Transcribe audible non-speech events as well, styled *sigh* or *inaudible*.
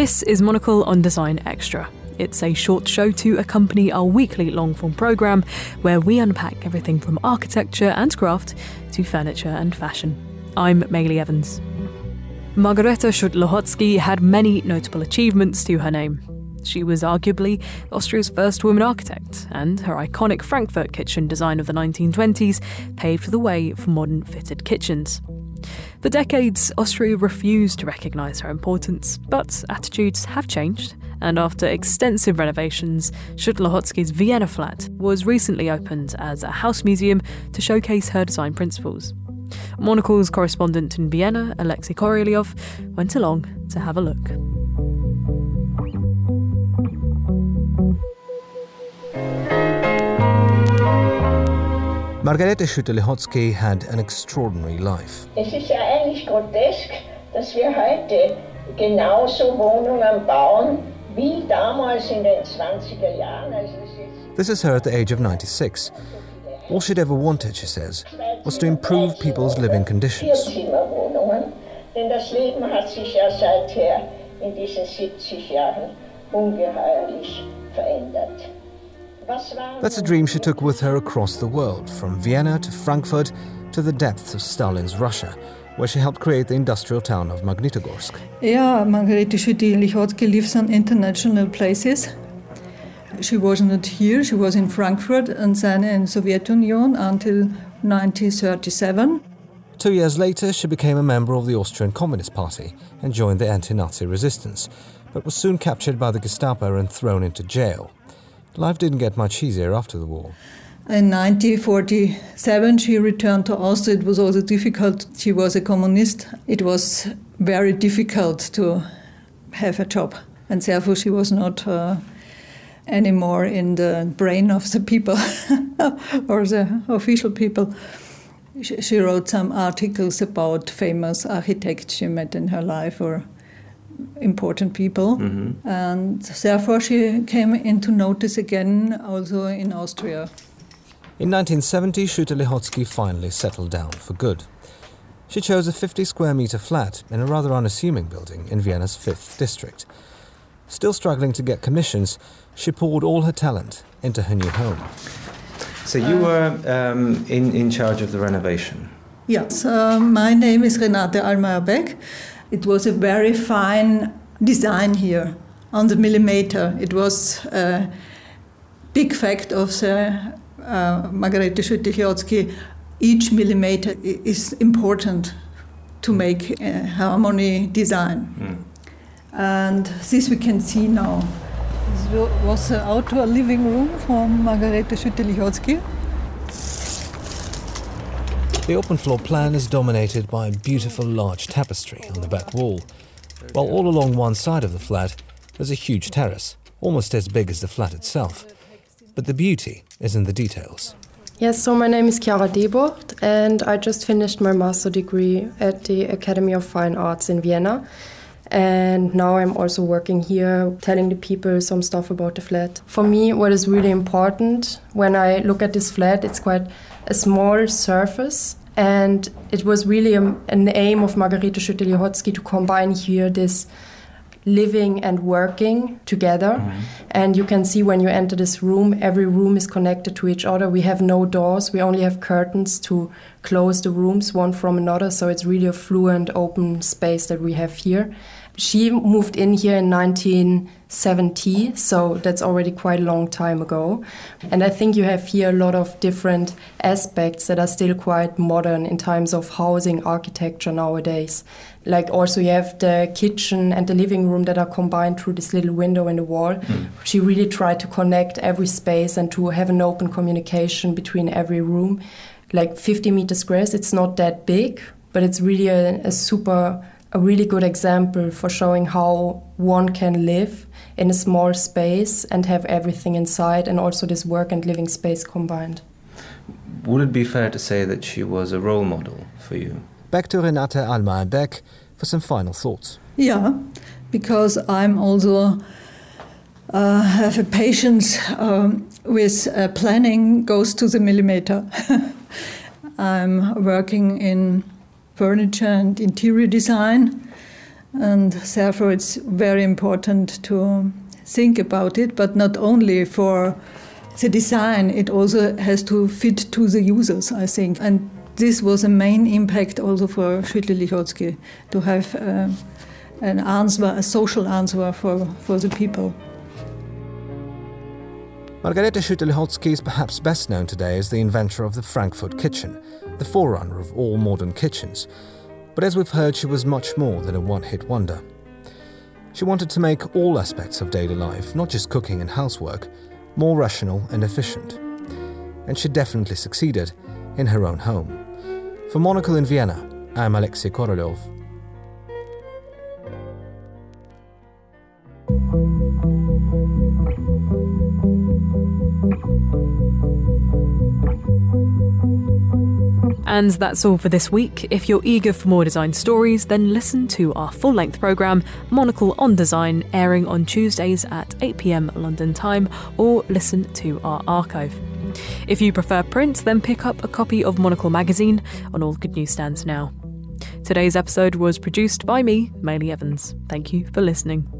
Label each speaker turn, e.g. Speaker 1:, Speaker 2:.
Speaker 1: This is Monocle on Design Extra. It's a short show to accompany our weekly long form programme where we unpack everything from architecture and craft to furniture and fashion. I'm Maylie Evans. Margarete Schütte-Lihotzky had many notable achievements to her name. She was arguably Austria's first woman architect, and her iconic Frankfurt kitchen design of the 1920s paved the way for modern fitted kitchens. For decades, Austria refused to recognise her importance, but attitudes have changed, and after extensive renovations, Schütte-Lihotzky's Vienna flat was recently opened as a house museum to showcase her design principles. Monocle's correspondent in Vienna, Alexei Korolyov, went along to have a look.
Speaker 2: Margarete Schütte-Lihotzky had an extraordinary life.
Speaker 3: Es ist ja eigentlich grotesk, dass wir heute genauso Wohnungen bauen wie damals in den 20er Jahren.
Speaker 2: This is her at the age of 96. All she'd ever wanted, she says, was to improve people's living conditions.
Speaker 3: Denn das Leben hat sich ja seither in diesen 70 Jahren ungeheuerlich verändert.
Speaker 2: That's a dream she took with her across the world, from Vienna to Frankfurt to the depths of Stalin's Russia, where she helped create the industrial town of Magnitogorsk.
Speaker 4: Yeah, Margarete Schütte-Lihotzky lives on international places. She was not here, she was in Frankfurt and then in Soviet Union until 1937.
Speaker 2: Two years later, she became a member of the Austrian Communist Party and joined the anti Nazi resistance, but was soon captured by the Gestapo and thrown into jail. Life didn't get much easier after the war.
Speaker 4: In 1947, she returned to Austria. It was also difficult. She was a communist. It was very difficult to have a job, and therefore she was not uh, anymore in the brain of the people *laughs* or the official people. She, wrote some articles about famous architects she met in her life or important people. Mm-hmm. And therefore, she came into notice again also in Austria.
Speaker 2: In 1970, Schütte-Lihotzky finally settled down for good. She chose a 50 square meter flat in a rather unassuming building in Vienna's 5th district. Still struggling to get commissions, she poured all her talent into her new home.
Speaker 5: So you were um, in, in charge of the renovation?
Speaker 4: Yes, uh, my name is Renate Allmayer Beck. It was a very fine design here on the millimeter. It was a big fact of the uh, Margarete Schütte-Lihotzky. Each millimeter is important to make a harmony design. Mm. And this we can see now. This was the outdoor living room from Margarete Schütte-Lihotzky.
Speaker 2: The open floor plan is dominated by a beautiful large tapestry on the back wall, while all along one side of the flat there's a huge terrace, almost as big as the flat itself. But the beauty is in the details.
Speaker 6: Yes, so my name is Chiara Debord, and I just finished my master degree at the Academy of Fine Arts in Vienna. And now I'm also working here, telling the people some stuff about the flat. For me, what is really important when I look at this flat, it's quite a small surface. And it was really a, an aim of Margarete Schütte-Lihotzky to combine here this living and working together. Mm-hmm. And you can see when you enter this room, every room is connected to each other. We have no doors, we only have curtains to close the rooms one from another. So it's really a fluent, open space that we have here. She moved in here in 1970, so that's already quite a long time ago. And I think you have here a lot of different aspects that are still quite modern in terms of housing architecture nowadays. Like also you have the kitchen and the living room that are combined through this little window in the wall. Mm. She really tried to connect every space and to have an open communication between every room. Like 50 meter squares, it's not that big, but it's really a, a super a really good example for showing how one can live in a small space and have everything inside and also this work and living space combined.
Speaker 5: Would it be fair to say that she was a role model for you?
Speaker 2: Back to Renate Allmayer Beck for some final thoughts.
Speaker 4: Yeah, because I'm also uh, have a patience um, with uh, planning goes to the millimeter. *laughs* I'm working in furniture and interior design. And therefore, it's very important to think about it, but not only for the design, it also has to fit to the users, I think. And this was a main impact also for Schütte-Lihotzky to have uh, an answer, a social answer for, for the people.
Speaker 2: Margarete Schütte-Lihotzky is perhaps best known today as the inventor of the Frankfurt kitchen, the forerunner of all modern kitchens. But as we've heard, she was much more than a one hit wonder. She wanted to make all aspects of daily life, not just cooking and housework, more rational and efficient. And she definitely succeeded in her own home. For Monocle in Vienna, I'm Alexei Korolyov.
Speaker 1: And that's all for this week. If you're eager for more design stories, then listen to our full length programme, Monocle on Design, airing on Tuesdays at 8pm London time, or listen to our archive. If you prefer print, then pick up a copy of Monocle magazine on all good newsstands now. Today's episode was produced by me, Maylie Evans. Thank you for listening.